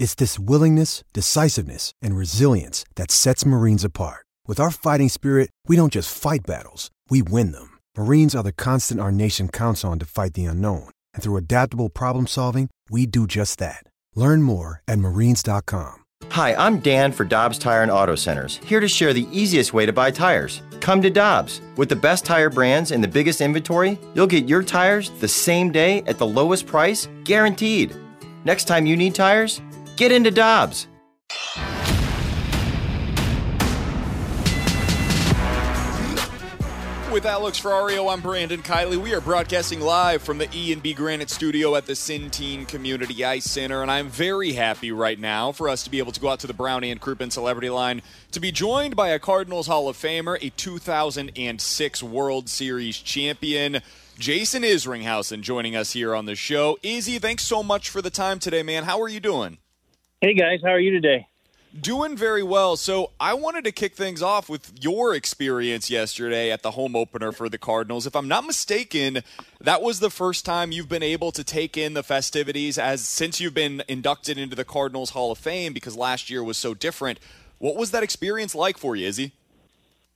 It's this willingness, decisiveness, and resilience that sets Marines apart. With our fighting spirit, we don't just fight battles, we win them. Marines are the constant our nation counts on to fight the unknown. And through adaptable problem solving, we do just that. Learn more at marines.com. Hi, I'm Dan for Dobbs Tire and Auto Centers, here to share the easiest way to buy tires. Come to Dobbs. With the best tire brands and the biggest inventory, you'll get your tires the same day at the lowest price, guaranteed. Next time you need tires, Get into Dobbs. With Alex Ferrario, I'm Brandon Kiley. We are broadcasting live from the E and B Granite Studio at the Centene Community Ice Center, and I'm very happy right now for us to be able to go out to the Brown and Crouppen Celebrity Line to be joined by a Cardinals Hall of Famer, a 2006 World Series champion. Jason Isringhausen joining us here on the show. Izzy, thanks so much for the time today, man. How are you doing? Hey guys, how are you today? Doing very well. So I wanted to kick things off with your experience yesterday at the home opener for the Cardinals. If I'm not mistaken, that was the first time you've been able to take in the festivities as since you've been inducted into the Cardinals Hall of Fame because last year was so different. What was that experience like for you, Izzy?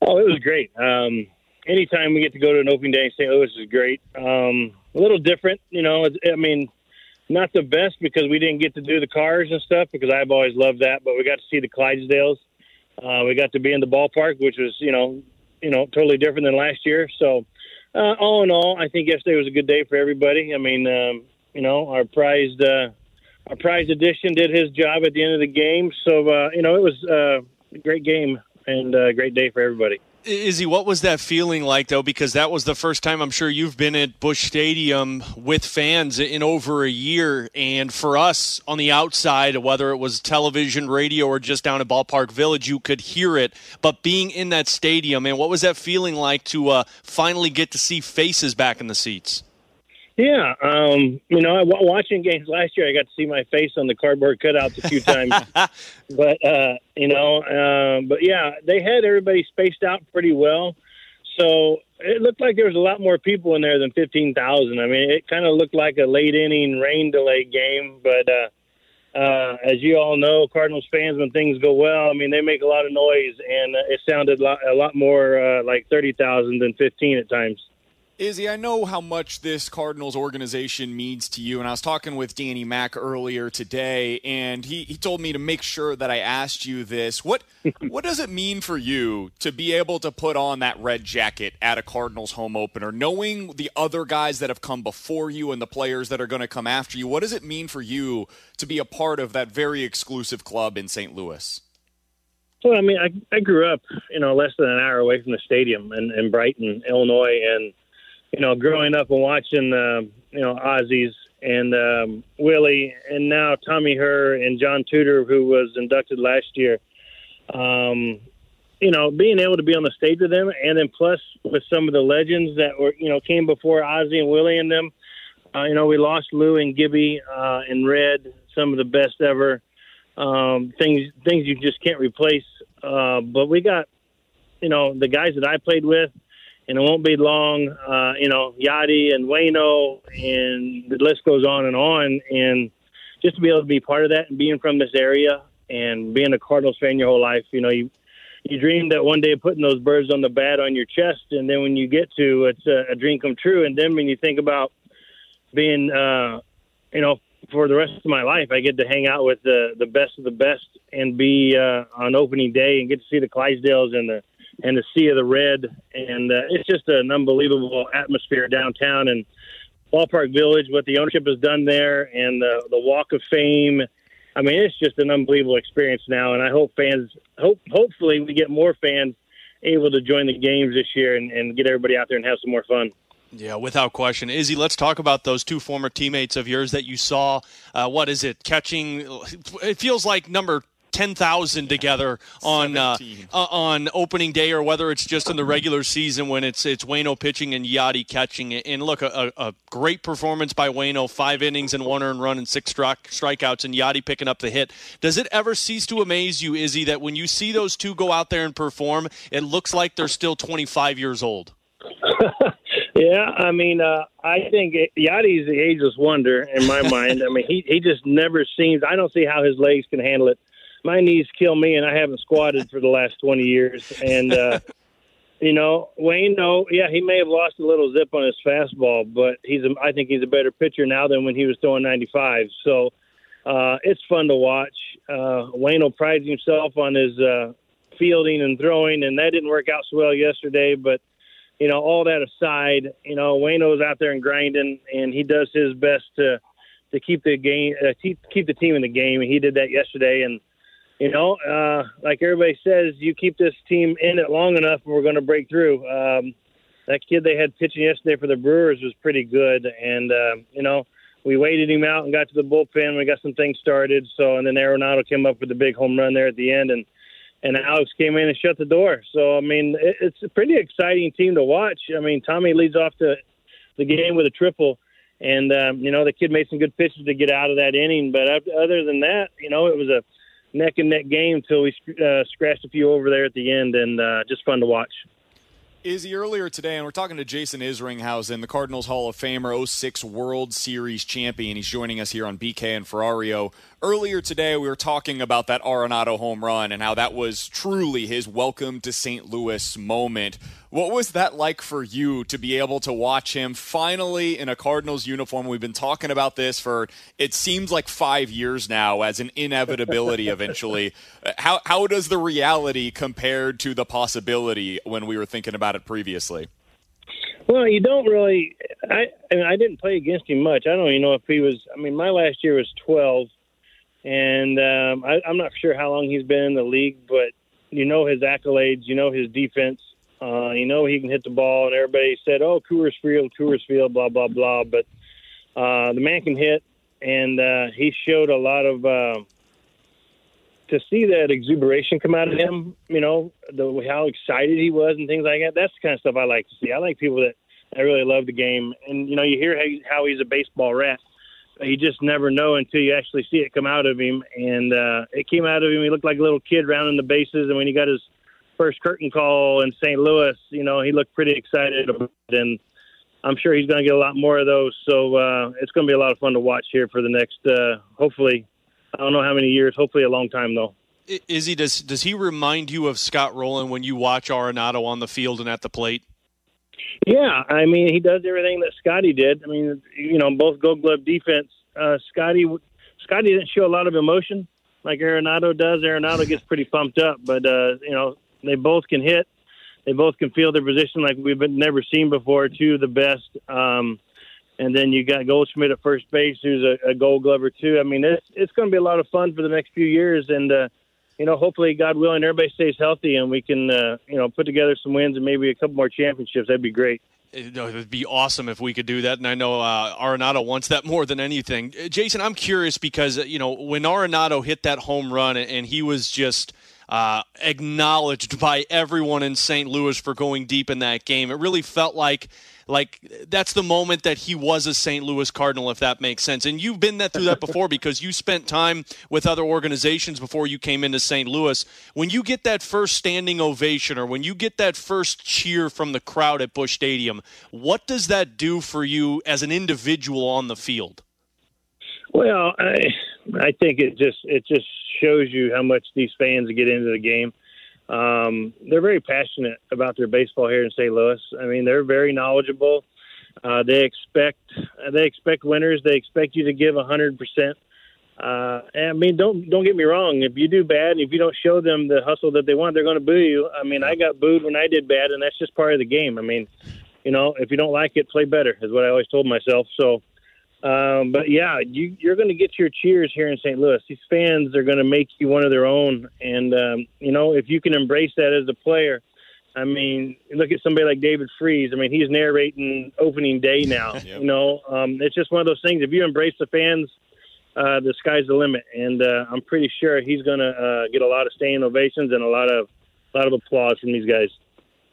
Oh, it was great. Um, anytime we get to go to an opening day in St. Louis is great. Um, a little different, you know. I mean, not the best because we didn't get to do the cars and stuff because I've always loved that. But we got to see the Clydesdales. Uh, we got to be in the ballpark, which was you know you know totally different than last year. So uh, all in all, I think yesterday was a good day for everybody. I mean, um, you know, our prized uh, our prized edition did his job at the end of the game. So uh, you know, it was uh, a great game and a great day for everybody. Izzy, what was that feeling like, though? Because that was the first time I'm sure you've been at Busch Stadium with fans in over a year. And for us on the outside, whether it was television, radio, or just down at Ballpark Village, you could hear it. But being in that stadium, and what was that feeling like to uh, finally get to see faces back in the seats? Yeah, um, you know, watching games last year, I got to see my face on the cardboard cutouts a few times. but uh, you know, uh, but yeah, they had everybody spaced out pretty well, so it looked like there was a lot more people in there than fifteen thousand. I mean, it kind of looked like a late inning rain delay game, but. Uh, uh, as you all know, Cardinals fans, when things go well, I mean, they make a lot of noise, and it sounded a lot, a lot more uh, like 30,000 than 15 at times. Izzy, I know how much this Cardinals organization means to you, and I was talking with Danny Mack earlier today, and he, he told me to make sure that I asked you this. What what does it mean for you to be able to put on that red jacket at a Cardinals home opener, knowing the other guys that have come before you and the players that are going to come after you? What does it mean for you to be a part of that very exclusive club in St. Louis? Well, I mean, I, I grew up, you know, less than an hour away from the stadium in, in Brighton, Illinois, and you know, growing up and watching, uh, you know, Ozzy's and um, Willie, and now Tommy Herr and John Tudor, who was inducted last year. Um, you know, being able to be on the stage with them, and then plus with some of the legends that were, you know, came before Ozzy and Willie and them. Uh, you know, we lost Lou and Gibby uh, and Red, some of the best ever. Um, things things you just can't replace. Uh, but we got, you know, the guys that I played with and it won't be long. Uh, you know, Yadi and Wayno, and the list goes on and on. And just to be able to be part of that and being from this area and being a Cardinals fan your whole life, you know, you you dream that one day putting those birds on the bat on your chest, and then when you get to, it's a, a dream come true. And then when you think about being, uh, you know, for the rest of my life, I get to hang out with the the best of the best and be uh, on opening day and get to see the Clydesdales and the and the sea of the red, and uh, it's just an unbelievable atmosphere downtown and Ballpark Village. What the ownership has done there, and the the Walk of Fame. I mean, it's just an unbelievable experience now, and I hope fans, hope hopefully, we get more fans able to join the games this year and, and get everybody out there and have some more fun. Yeah, without question. Izzy, let's talk about those two former teammates of yours that you saw. Uh, what is it? Catching, it feels like number ten thousand together on uh, uh, on opening day, or whether it's just in the regular season when it's it's Wayno pitching and Yadi catching. And look, a, a great performance by Wayno, five innings and one earned run and six strike, strikeouts, and Yadi picking up the hit. Does it ever cease to amaze you, Izzy, that when you see those two go out there and perform, it looks like they're still 25 years old? yeah, I mean, uh, I think Yadi's the ageless wonder in my mind. I mean, he he just never seems. I don't see how his legs can handle it. My knees kill me, and I haven't squatted for the last 20 years. And uh, you know, Wayno, yeah, he may have lost a little zip on his fastball, but he's a, I think he's a better pitcher now than when he was throwing 95. So uh, it's fun to watch. Uh, Wayno prides himself on his uh, fielding and throwing, and that didn't work out so well yesterday. But you know, all that aside, you know, Wayno's out there and grinding, and he does his best to to keep the game, uh, keep keep the team in the game, and he did that yesterday. And you know, uh, like everybody says, you keep this team in it long enough, and we're going to break through. Um, that kid they had pitching yesterday for the Brewers was pretty good, and uh, you know, we waited him out and got to the bullpen. We got some things started. So, and then Arenado came up with a big home run there at the end, and and Alex came in and shut the door. So, I mean, it, it's a pretty exciting team to watch. I mean, Tommy leads off the the game with a triple, and um, you know the kid made some good pitches to get out of that inning. But other than that, you know, it was a neck and neck game until we uh, scratched a few over there at the end, and uh, just fun to watch. Izzy, earlier today, and we're talking to Jason Isringhausen, the Cardinals Hall of Famer, 06 World Series champion. He's joining us here on BK and Ferrario. Earlier today, we were talking about that Arenado home run and how that was truly his welcome to St. Louis moment. What was that like for you to be able to watch him finally in a Cardinals uniform? We've been talking about this for it seems like five years now as an inevitability eventually. How how does the reality compared to the possibility when we were thinking about it previously? Well, you don't really. I I, mean, I didn't play against him much. I don't even know if he was. I mean, my last year was twelve, and um, I, I'm not sure how long he's been in the league, but you know his accolades, you know his defense. Uh, you know he can hit the ball, and everybody said, "Oh, Coors Field, Coors Field, blah blah blah." But uh, the man can hit, and uh, he showed a lot of uh, to see that exuberation come out of him. You know, the how excited he was and things like that. That's the kind of stuff I like to see. I like people that I really love the game, and you know, you hear how he's a baseball rat. You just never know until you actually see it come out of him, and uh, it came out of him. He looked like a little kid rounding the bases, and when he got his first curtain call in St. Louis, you know, he looked pretty excited and I'm sure he's going to get a lot more of those. So uh, it's going to be a lot of fun to watch here for the next, uh, hopefully, I don't know how many years, hopefully a long time though. Izzy, does does he remind you of Scott Rolen when you watch Arenado on the field and at the plate? Yeah, I mean he does everything that Scotty did. I mean, you know, both Gold Glove defense. Uh, Scotty Scotty didn't show a lot of emotion like Arenado does. Arenado gets pretty pumped up, but uh, you know they both can hit. They both can feel their position like we've never seen before. Two of the best. Um, and then you got Goldschmidt at first base, who's a, a Gold Glover too. I mean, it's it's going to be a lot of fun for the next few years, and uh, you know, hopefully, God willing, everybody stays healthy, and we can uh, you know put together some wins and maybe a couple more championships. That'd be great. It would be awesome if we could do that, and I know uh, Arenado wants that more than anything. Jason, I'm curious because you know when Arenado hit that home run and he was just uh, acknowledged by everyone in St. Louis for going deep in that game. It really felt like like that's the moment that he was a St. Louis Cardinal, if that makes sense. And you've been that through that before because you spent time with other organizations before you came into St. Louis. When you get that first standing ovation or when you get that first cheer from the crowd at Busch Stadium, what does that do for you as an individual on the field? Well, I I think it just it just shows you how much these fans get into the game. Um, they're very passionate about their baseball here in St. Louis. I mean, they're very knowledgeable. Uh, they expect they expect winners. They expect you to give a hundred percent. Uh, I mean, don't don't get me wrong. If you do bad, and if you don't show them the hustle that they want, they're going to boo you. I mean, I got booed when I did bad, and that's just part of the game. I mean, you know, if you don't like it, play better is what I always told myself. So um, but yeah, you, you're going to get your cheers here in St. Louis. These fans are going to make you one of their own, and um, you know if you can embrace that as a player. I mean, look at somebody like David Freese. I mean, he's narrating opening day now. yep. You know, um, it's just one of those things. If you embrace the fans uh, the sky's the limit, and uh, I'm pretty sure he's going to uh, get a lot of standing ovations and a lot of a lot of applause from these guys.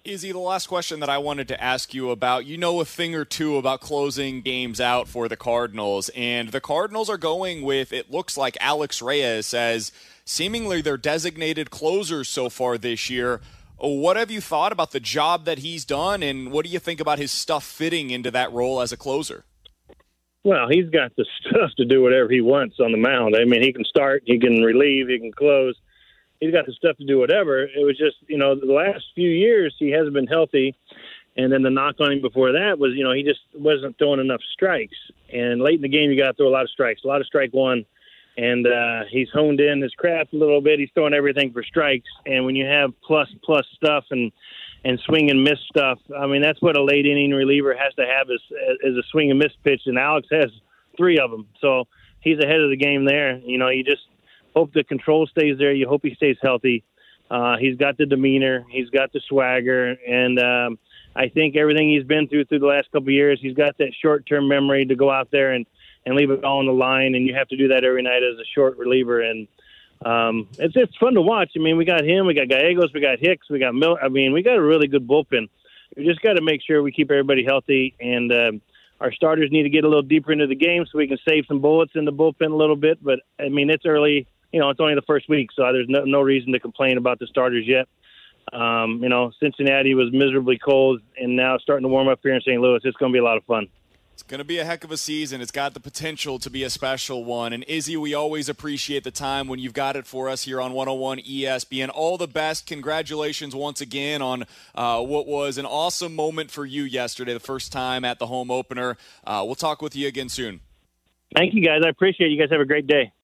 Izzy, the last question that I wanted to ask you about, you know a thing or two about closing games out for the Cardinals, and the Cardinals are going with, it looks like Alex Reyes as seemingly their designated closers so far this year. What have you thought about the job that he's done, and what do you think about his stuff fitting into that role as a closer? Well, he's got the stuff to do whatever he wants on the mound. I mean, he can start, he can relieve, he can close he's got the stuff to do whatever. It was just, you know, the last few years he hasn't been healthy. And then the knock on him before that was, you know, he just wasn't throwing enough strikes. And late in the game, you got to throw a lot of strikes, a lot of strike one. And uh, he's honed in his craft a little bit. He's throwing everything for strikes. And when you have plus plus stuff and and swing and miss stuff, I mean that's what a late inning reliever has to have is is a swing and miss pitch. And Alex has three of them, so he's ahead of the game there. You know, you just hope the control stays there. You hope he stays healthy. Uh, he's got the demeanor, he's got the swagger, and um, I think everything he's been through through the last couple of years, he's got that short-term memory to go out there and and leave it all on the line. And you have to do that every night as a short reliever, and um, it's it's fun to watch. I mean, we got him, we got Gallegos, we got Hicks, we got Miller. I mean, we got a really good bullpen. We just got to make sure we keep everybody healthy and. Uh, our starters need to get a little deeper into the game so we can save some bullets in the bullpen a little bit. But I mean, it's early you know, it's only the first week, so there's no, no reason to complain about the starters yet. Um, you know, Cincinnati was miserably cold, and now starting to warm up here in St. Louis. It's going to be a lot of fun. It's going to be a heck of a season. It's got the potential to be a special one. And Izzy, we always appreciate the time when you've got it for us here on 101 ESPN. All the best. Congratulations once again on uh, what was an awesome moment for you yesterday, the first time at the home opener. Uh, we'll talk with you again soon. Thank you, guys. I appreciate it. You guys have a great day.